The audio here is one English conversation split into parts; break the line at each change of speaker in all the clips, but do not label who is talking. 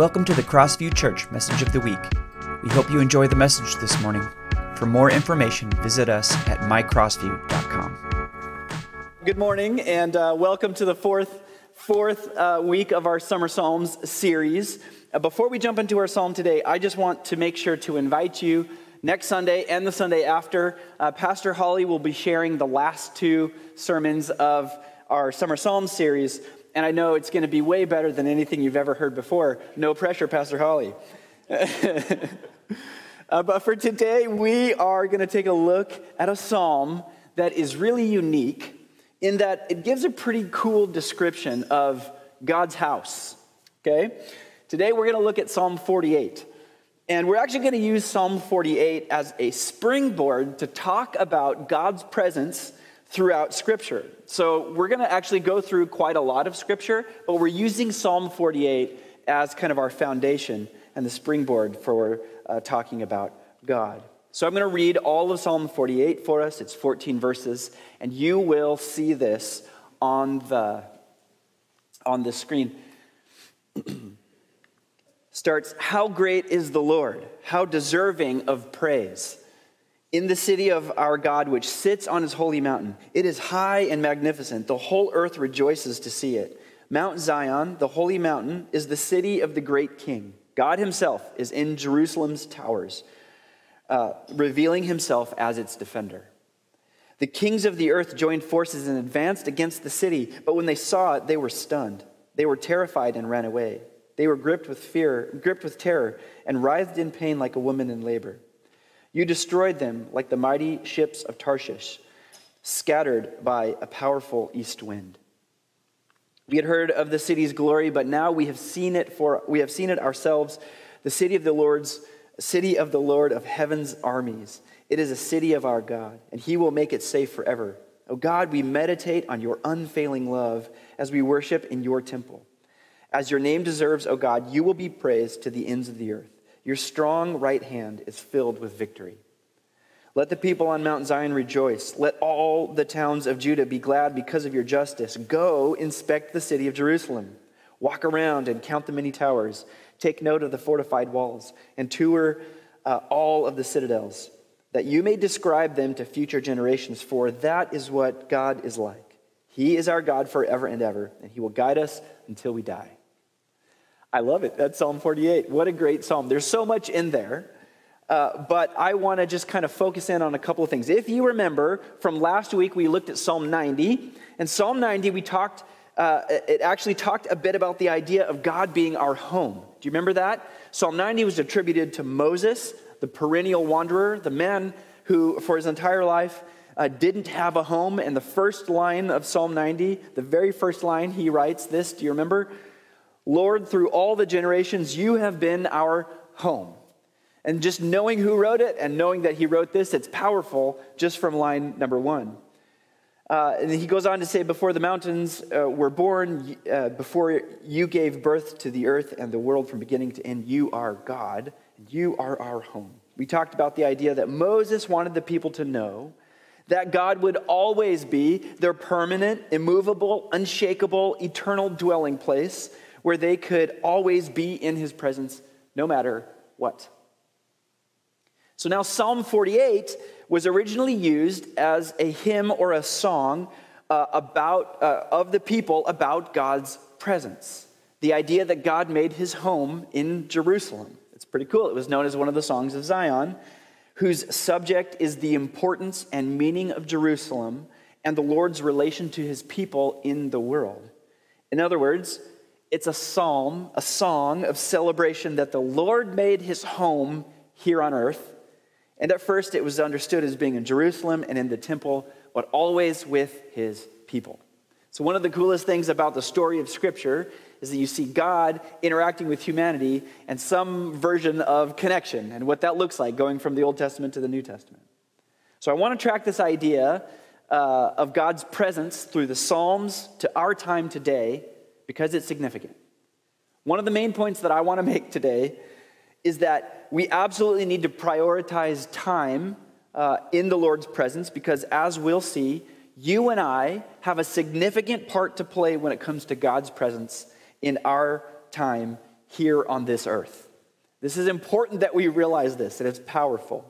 Welcome to the Crossview Church Message of the Week. We hope you enjoy the message this morning. For more information, visit us at mycrossview.com.
Good morning, and uh, welcome to the fourth fourth uh, week of our Summer Psalms series. Uh, before we jump into our psalm today, I just want to make sure to invite you next Sunday and the Sunday after. Uh, Pastor Holly will be sharing the last two sermons of our Summer Psalms series and I know it's going to be way better than anything you've ever heard before. No pressure, Pastor Holly. uh, but for today, we are going to take a look at a psalm that is really unique in that it gives a pretty cool description of God's house. Okay? Today, we're going to look at Psalm 48. And we're actually going to use Psalm 48 as a springboard to talk about God's presence throughout Scripture. So we're going to actually go through quite a lot of Scripture, but we're using Psalm 48 as kind of our foundation and the springboard for uh, talking about God. So I'm going to read all of Psalm 48 for us. It's 14 verses, and you will see this on the on the screen. Starts, How great is the Lord? How deserving of praise in the city of our God, which sits on his holy mountain. It is high and magnificent. The whole earth rejoices to see it. Mount Zion, the holy mountain, is the city of the great king. God himself is in Jerusalem's towers, uh, revealing himself as its defender. The kings of the earth joined forces and advanced against the city, but when they saw it, they were stunned. They were terrified and ran away. They were gripped with fear, gripped with terror, and writhed in pain like a woman in labor. You destroyed them like the mighty ships of Tarshish, scattered by a powerful east wind. We had heard of the city's glory, but now we have seen it for we have seen it ourselves, the city of the Lord's city of the Lord of heaven's armies. It is a city of our God, and he will make it safe forever. O God, we meditate on your unfailing love as we worship in your temple. As your name deserves, O God, you will be praised to the ends of the earth. Your strong right hand is filled with victory. Let the people on Mount Zion rejoice. Let all the towns of Judah be glad because of your justice. Go inspect the city of Jerusalem. Walk around and count the many towers. Take note of the fortified walls and tour uh, all of the citadels, that you may describe them to future generations, for that is what God is like. He is our God forever and ever, and He will guide us until we die. I love it. That's Psalm 48. What a great psalm. There's so much in there. Uh, but I want to just kind of focus in on a couple of things. If you remember from last week, we looked at Psalm 90. And Psalm 90, we talked, uh, it actually talked a bit about the idea of God being our home. Do you remember that? Psalm 90 was attributed to Moses, the perennial wanderer, the man who, for his entire life, uh, didn't have a home. And the first line of Psalm 90, the very first line, he writes this. Do you remember? Lord, through all the generations, you have been our home. And just knowing who wrote it and knowing that he wrote this, it's powerful just from line number one. Uh, and he goes on to say, Before the mountains uh, were born, uh, before you gave birth to the earth and the world from beginning to end, you are God, and you are our home. We talked about the idea that Moses wanted the people to know that God would always be their permanent, immovable, unshakable, eternal dwelling place where they could always be in his presence no matter what. So now, Psalm 48 was originally used as a hymn or a song uh, about, uh, of the people about God's presence. The idea that God made his home in Jerusalem. It's pretty cool. It was known as one of the songs of Zion, whose subject is the importance and meaning of Jerusalem and the Lord's relation to his people in the world. In other words, it's a psalm, a song of celebration that the Lord made his home here on earth. And at first it was understood as being in Jerusalem and in the temple, but always with his people. So, one of the coolest things about the story of Scripture is that you see God interacting with humanity and some version of connection and what that looks like going from the Old Testament to the New Testament. So, I want to track this idea uh, of God's presence through the Psalms to our time today because it's significant. One of the main points that I want to make today is that we absolutely need to prioritize time uh, in the Lord's presence because, as we'll see, you and I have a significant part to play when it comes to God's presence in our time here on this earth. This is important that we realize this, that it's powerful.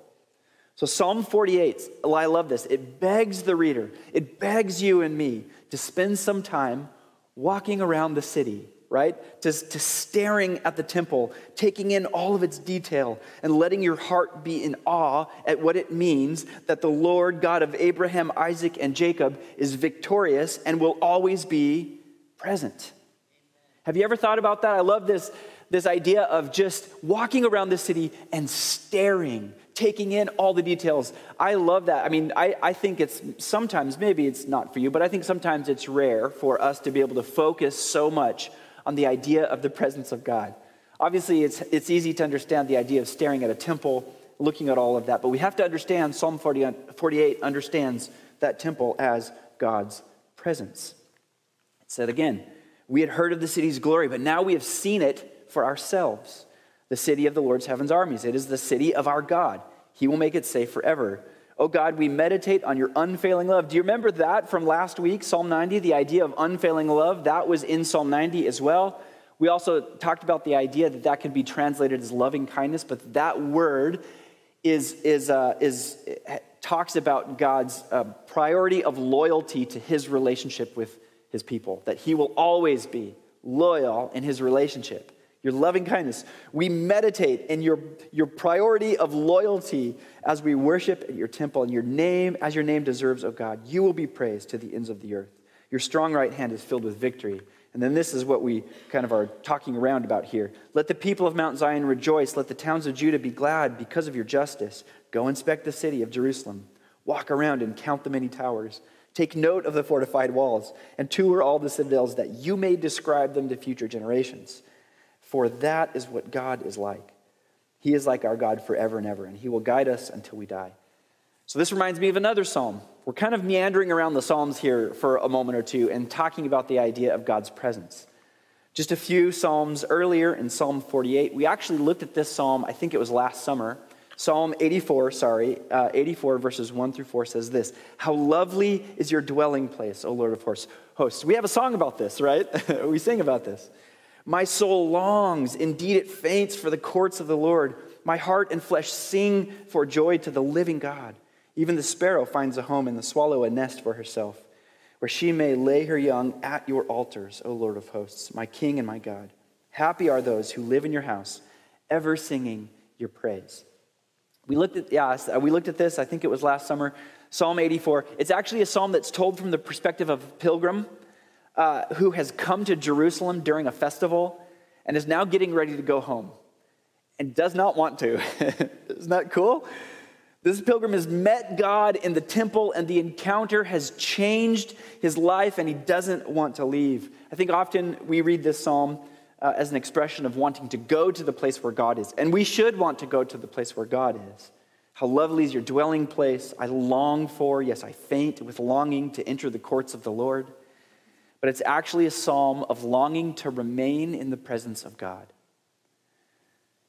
So, Psalm 48, I love this. It begs the reader, it begs you and me to spend some time walking around the city, right? To, to staring at the temple, taking in all of its detail, and letting your heart be in awe at what it means that the Lord God of Abraham, Isaac, and Jacob is victorious and will always be present. Have you ever thought about that? I love this, this idea of just walking around the city and staring taking in all the details. I love that. I mean, I, I think it's sometimes, maybe it's not for you, but I think sometimes it's rare for us to be able to focus so much on the idea of the presence of God. Obviously, it's, it's easy to understand the idea of staring at a temple, looking at all of that, but we have to understand Psalm 40, 48 understands that temple as God's presence. It said again, we had heard of the city's glory, but now we have seen it for ourselves. The city of the Lord's heaven's armies. It is the city of our God. He will make it safe forever. Oh God, we meditate on your unfailing love. Do you remember that from last week, Psalm 90? The idea of unfailing love, that was in Psalm 90 as well. We also talked about the idea that that can be translated as loving kindness, but that word is, is, uh, is talks about God's uh, priority of loyalty to his relationship with his people, that he will always be loyal in his relationship your loving kindness. We meditate in your, your priority of loyalty as we worship at your temple, and your name, as your name deserves, O God. You will be praised to the ends of the earth. Your strong right hand is filled with victory. And then this is what we kind of are talking around about here. Let the people of Mount Zion rejoice. Let the towns of Judah be glad because of your justice. Go inspect the city of Jerusalem. Walk around and count the many towers. Take note of the fortified walls and tour all the citadels that you may describe them to future generations for that is what God is like. He is like our God forever and ever, and He will guide us until we die. So, this reminds me of another psalm. We're kind of meandering around the psalms here for a moment or two and talking about the idea of God's presence. Just a few psalms earlier in Psalm 48, we actually looked at this psalm, I think it was last summer. Psalm 84, sorry, uh, 84 verses 1 through 4 says this How lovely is your dwelling place, O Lord of hosts. We have a song about this, right? we sing about this. My soul longs, indeed it faints for the courts of the Lord. My heart and flesh sing for joy to the living God. Even the sparrow finds a home and the swallow a nest for herself, where she may lay her young at your altars, O Lord of hosts, my King and my God. Happy are those who live in your house, ever singing your praise. We looked at, yeah, we looked at this, I think it was last summer, Psalm 84. It's actually a psalm that's told from the perspective of a pilgrim uh, who has come to Jerusalem during a festival and is now getting ready to go home and does not want to. Isn't that cool? This pilgrim has met God in the temple, and the encounter has changed his life, and he doesn't want to leave. I think often we read this psalm uh, as an expression of wanting to go to the place where God is. And we should want to go to the place where God is. How lovely is your dwelling place! I long for, yes, I faint with longing to enter the courts of the Lord but it's actually a psalm of longing to remain in the presence of God.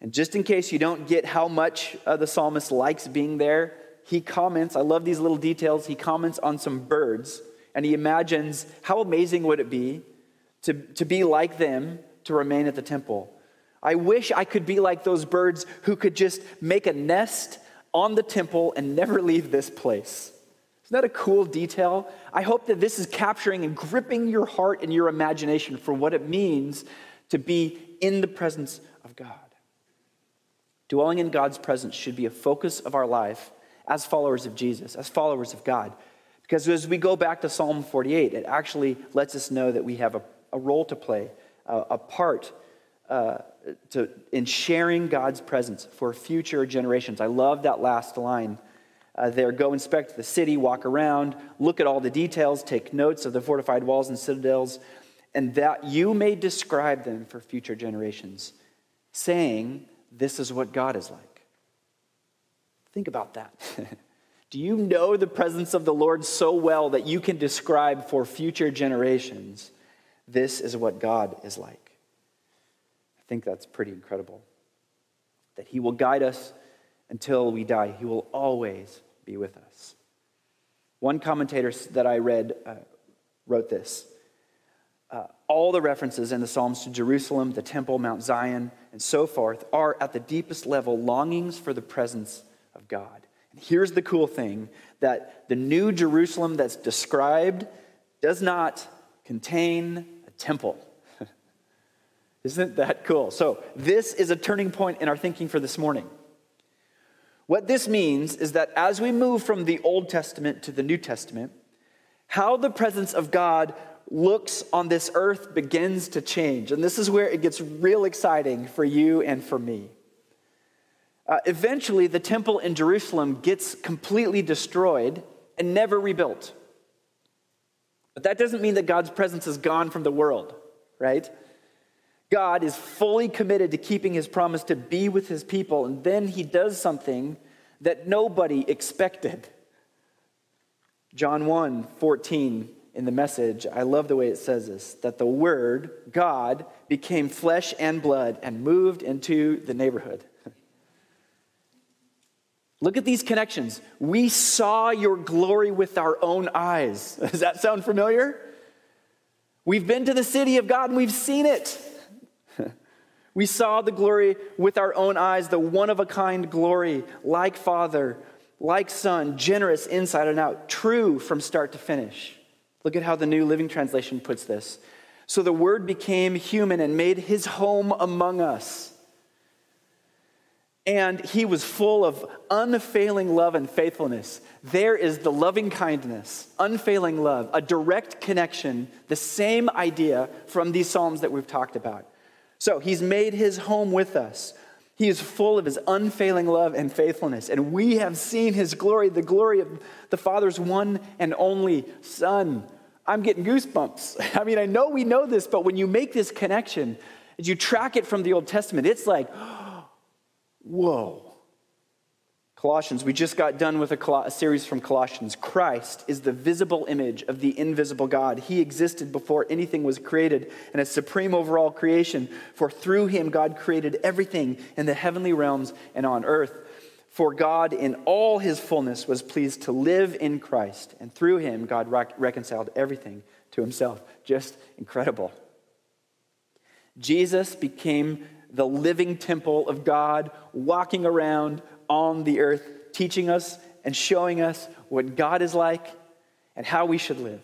And just in case you don't get how much uh, the psalmist likes being there, he comments, I love these little details, he comments on some birds, and he imagines how amazing would it be to, to be like them, to remain at the temple. I wish I could be like those birds who could just make a nest on the temple and never leave this place. Isn't that a cool detail? I hope that this is capturing and gripping your heart and your imagination for what it means to be in the presence of God. Dwelling in God's presence should be a focus of our life as followers of Jesus, as followers of God. Because as we go back to Psalm 48, it actually lets us know that we have a, a role to play, uh, a part uh, to, in sharing God's presence for future generations. I love that last line uh, there, go inspect the city, walk around, look at all the details, take notes of the fortified walls and citadels, and that you may describe them for future generations, saying, This is what God is like. Think about that. Do you know the presence of the Lord so well that you can describe for future generations, this is what God is like? I think that's pretty incredible. That He will guide us until we die. He will always be with us. One commentator that I read uh, wrote this uh, all the references in the Psalms to Jerusalem, the temple, Mount Zion, and so forth are at the deepest level longings for the presence of God. And here's the cool thing that the new Jerusalem that's described does not contain a temple. Isn't that cool? So, this is a turning point in our thinking for this morning. What this means is that as we move from the Old Testament to the New Testament, how the presence of God looks on this earth begins to change. And this is where it gets real exciting for you and for me. Uh, eventually, the temple in Jerusalem gets completely destroyed and never rebuilt. But that doesn't mean that God's presence is gone from the world, right? God is fully committed to keeping his promise to be with his people, and then he does something that nobody expected. John 1 14 in the message, I love the way it says this that the Word, God, became flesh and blood and moved into the neighborhood. Look at these connections. We saw your glory with our own eyes. Does that sound familiar? We've been to the city of God and we've seen it. We saw the glory with our own eyes, the one of a kind glory, like Father, like Son, generous inside and out, true from start to finish. Look at how the New Living Translation puts this. So the Word became human and made his home among us. And he was full of unfailing love and faithfulness. There is the loving kindness, unfailing love, a direct connection, the same idea from these Psalms that we've talked about. So he's made his home with us. He is full of his unfailing love and faithfulness. And we have seen his glory, the glory of the Father's one and only Son. I'm getting goosebumps. I mean, I know we know this, but when you make this connection, as you track it from the Old Testament, it's like, whoa. Colossians, we just got done with a, Col- a, series from Colossians. Christ is the visible image of the invisible God. He existed before anything was created and is supreme over all creation. For through him, God created everything in the heavenly realms and on earth. For God, in all his fullness, was pleased to live in Christ, and through him, God rec- reconciled everything to himself. Just incredible. Jesus became the living temple of God, walking around on the earth, teaching us and showing us what God is like and how we should live.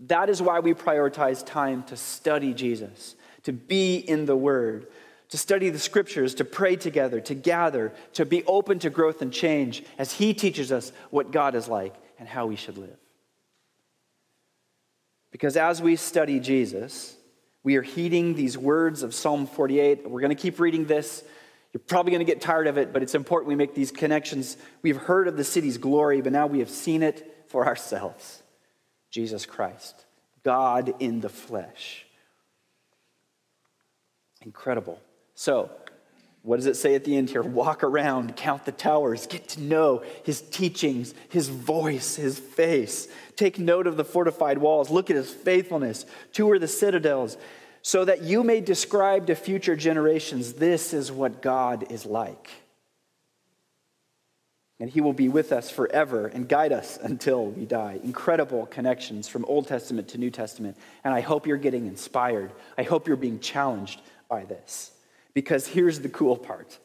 That is why we prioritize time to study Jesus, to be in the Word, to study the Scriptures, to pray together, to gather, to be open to growth and change as He teaches us what God is like and how we should live. Because as we study Jesus, we are heeding these words of Psalm 48. We're going to keep reading this you're probably going to get tired of it, but it's important we make these connections. We've heard of the city's glory, but now we have seen it for ourselves Jesus Christ, God in the flesh. Incredible. So, what does it say at the end here? Walk around, count the towers, get to know his teachings, his voice, his face. Take note of the fortified walls, look at his faithfulness, tour the citadels so that you may describe to future generations this is what God is like. And he will be with us forever and guide us until we die. Incredible connections from Old Testament to New Testament. And I hope you're getting inspired. I hope you're being challenged by this. Because here's the cool part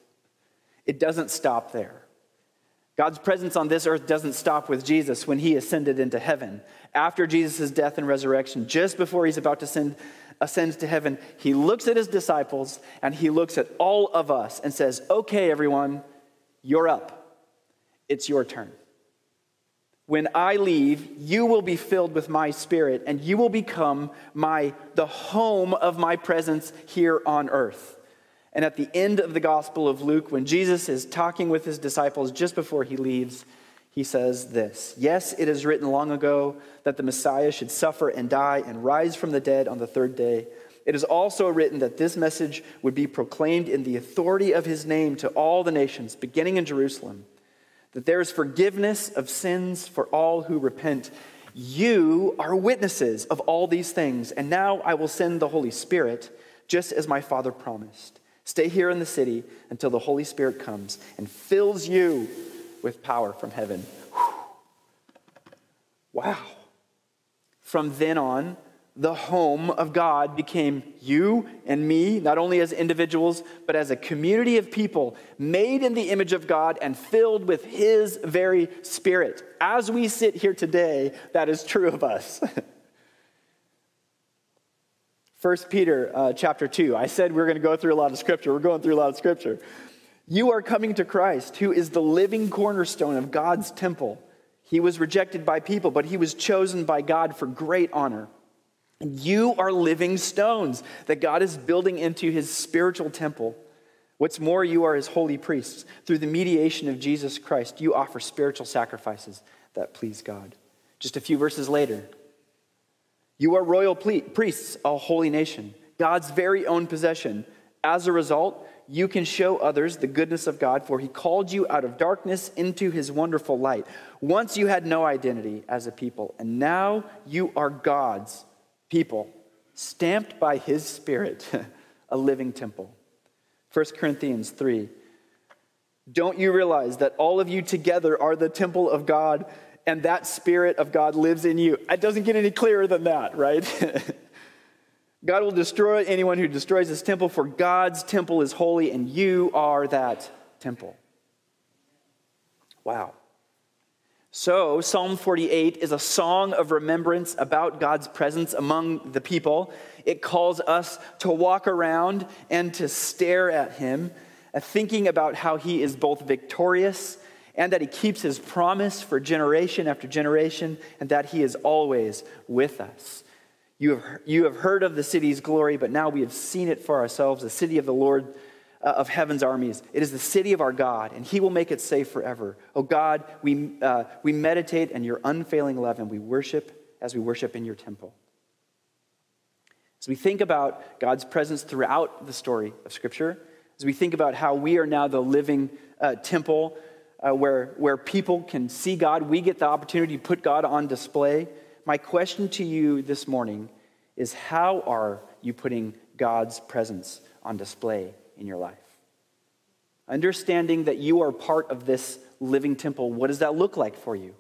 it doesn't stop there. God's presence on this earth doesn't stop with Jesus when he ascended into heaven. After Jesus' death and resurrection, just before he's about to send ascends to heaven, he looks at his disciples and he looks at all of us and says, Okay, everyone, you're up. It's your turn. When I leave, you will be filled with my spirit and you will become my the home of my presence here on earth. And at the end of the Gospel of Luke, when Jesus is talking with his disciples just before he leaves, he says this Yes, it is written long ago that the Messiah should suffer and die and rise from the dead on the third day. It is also written that this message would be proclaimed in the authority of his name to all the nations, beginning in Jerusalem, that there is forgiveness of sins for all who repent. You are witnesses of all these things, and now I will send the Holy Spirit, just as my Father promised. Stay here in the city until the Holy Spirit comes and fills you with power from heaven. Wow. From then on, the home of God became you and me, not only as individuals, but as a community of people made in the image of God and filled with His very Spirit. As we sit here today, that is true of us. 1 Peter uh, chapter 2. I said we we're going to go through a lot of scripture. We're going through a lot of scripture. You are coming to Christ, who is the living cornerstone of God's temple. He was rejected by people, but he was chosen by God for great honor. You are living stones that God is building into his spiritual temple. What's more, you are his holy priests. Through the mediation of Jesus Christ, you offer spiritual sacrifices that please God. Just a few verses later, you are royal priests, a holy nation, God's very own possession. As a result, you can show others the goodness of God, for he called you out of darkness into his wonderful light. Once you had no identity as a people, and now you are God's people, stamped by his spirit, a living temple. 1 Corinthians 3. Don't you realize that all of you together are the temple of God and that spirit of God lives in you? It doesn't get any clearer than that, right? God will destroy anyone who destroys his temple, for God's temple is holy, and you are that temple. Wow. So, Psalm 48 is a song of remembrance about God's presence among the people. It calls us to walk around and to stare at Him, uh, thinking about how He is both victorious and that He keeps His promise for generation after generation, and that He is always with us. You have, you have heard of the city's glory, but now we have seen it for ourselves, the city of the Lord uh, of heaven's armies. It is the city of our God, and He will make it safe forever. Oh God, we, uh, we meditate in your unfailing love, and we worship as we worship in your temple. As we think about God's presence throughout the story of Scripture, as we think about how we are now the living uh, temple uh, where, where people can see God, we get the opportunity to put God on display. My question to you this morning is how are you putting God's presence on display in your life. Understanding that you are part of this living temple, what does that look like for you?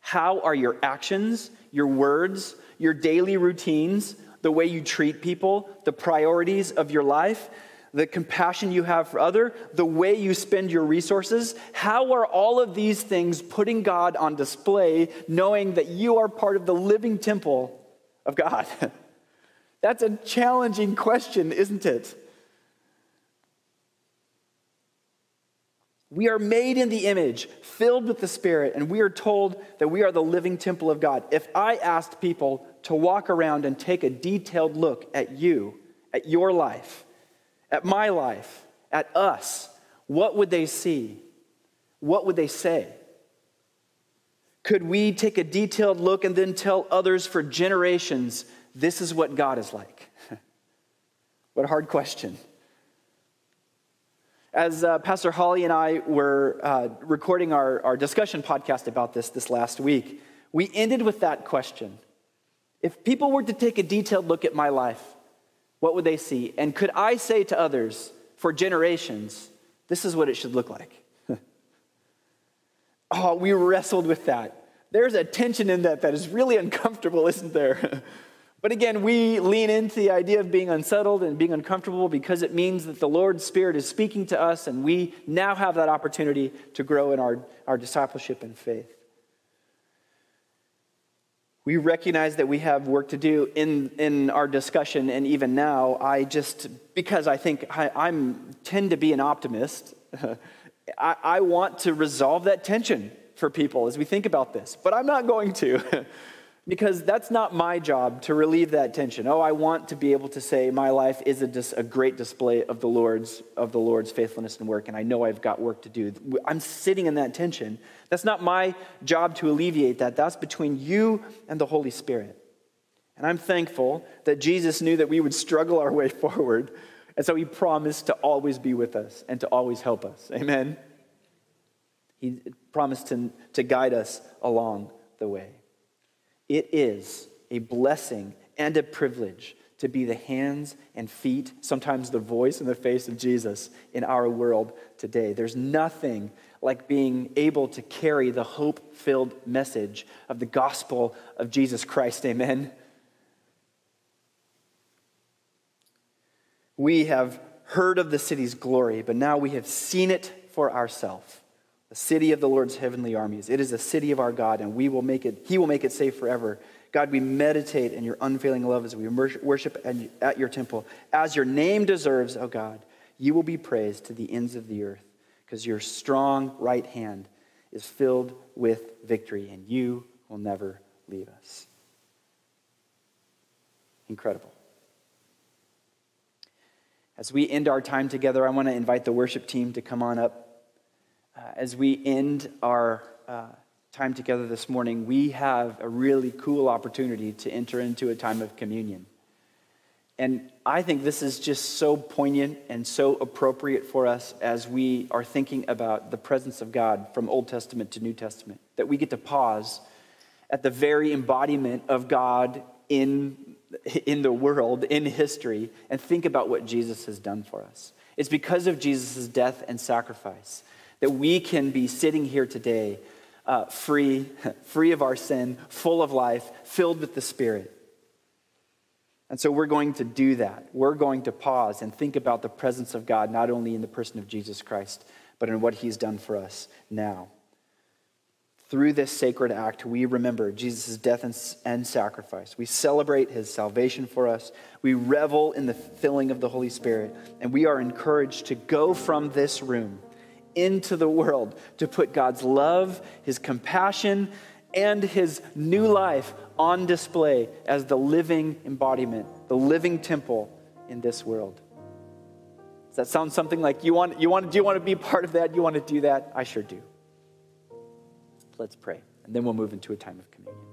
How are your actions, your words, your daily routines, the way you treat people, the priorities of your life, the compassion you have for other, the way you spend your resources, how are all of these things putting God on display knowing that you are part of the living temple of God? That's a challenging question, isn't it? We are made in the image, filled with the Spirit, and we are told that we are the living temple of God. If I asked people to walk around and take a detailed look at you, at your life, at my life, at us, what would they see? What would they say? Could we take a detailed look and then tell others for generations, this is what God is like? what a hard question. As uh, Pastor Holly and I were uh, recording our, our discussion podcast about this this last week, we ended with that question. If people were to take a detailed look at my life, what would they see? And could I say to others for generations, this is what it should look like? oh, we wrestled with that. There's a tension in that that is really uncomfortable, isn't there? But again, we lean into the idea of being unsettled and being uncomfortable because it means that the Lord's Spirit is speaking to us, and we now have that opportunity to grow in our, our discipleship and faith. We recognize that we have work to do in, in our discussion, and even now, I just, because I think I I'm, tend to be an optimist, I, I want to resolve that tension for people as we think about this, but I'm not going to. because that's not my job to relieve that tension. Oh, I want to be able to say my life is a, dis- a, great display of the Lord's of the Lord's faithfulness and work, and I know I've got work to do. I'm sitting in that tension. That's not my job to alleviate that. That's between you and the Holy Spirit. And I'm thankful that Jesus knew that we would struggle our way forward, and so He promised to always be with us and to always help us. Amen. He promised to, to guide us along the way. It is a blessing and a privilege to be the hands and feet, sometimes the voice and the face of Jesus in our world today. There's nothing like being able to carry the hope filled message of the gospel of Jesus Christ. Amen. We have heard of the city's glory, but now we have seen it for ourselves. The city of the Lord's heavenly armies. It is a city of our God, and we will make it, He will make it safe forever. God, we meditate in your unfailing love as we worship at your temple. As your name deserves, O oh God, you will be praised to the ends of the earth, because your strong right hand is filled with victory, and you will never leave us. Incredible. As we end our time together, I want to invite the worship team to come on up. Uh, as we end our uh, time together this morning, we have a really cool opportunity to enter into a time of communion. And I think this is just so poignant and so appropriate for us as we are thinking about the presence of God from Old Testament to New Testament, that we get to pause at the very embodiment of God in, in the world, in history, and think about what Jesus has done for us. It's because of Jesus' death and sacrifice that we can be sitting here today uh, free, free of our sin, full of life, filled with the Spirit. And so we're going to do that. We're going to pause and think about the presence of God, not only in the person of Jesus Christ, but in what he's done for us now. Through this sacred act, we remember Jesus' death and, sacrifice. We celebrate his salvation for us. We revel in the filling of the Holy Spirit. And we are encouraged to go from this room into the world to put God's love, His compassion, and His new life on display as the living embodiment, the living temple in this world. Does that sound something like you want, you want, do you want to be part of that? You want to do that? I sure do. Let's pray, and then we'll move into a time of communion.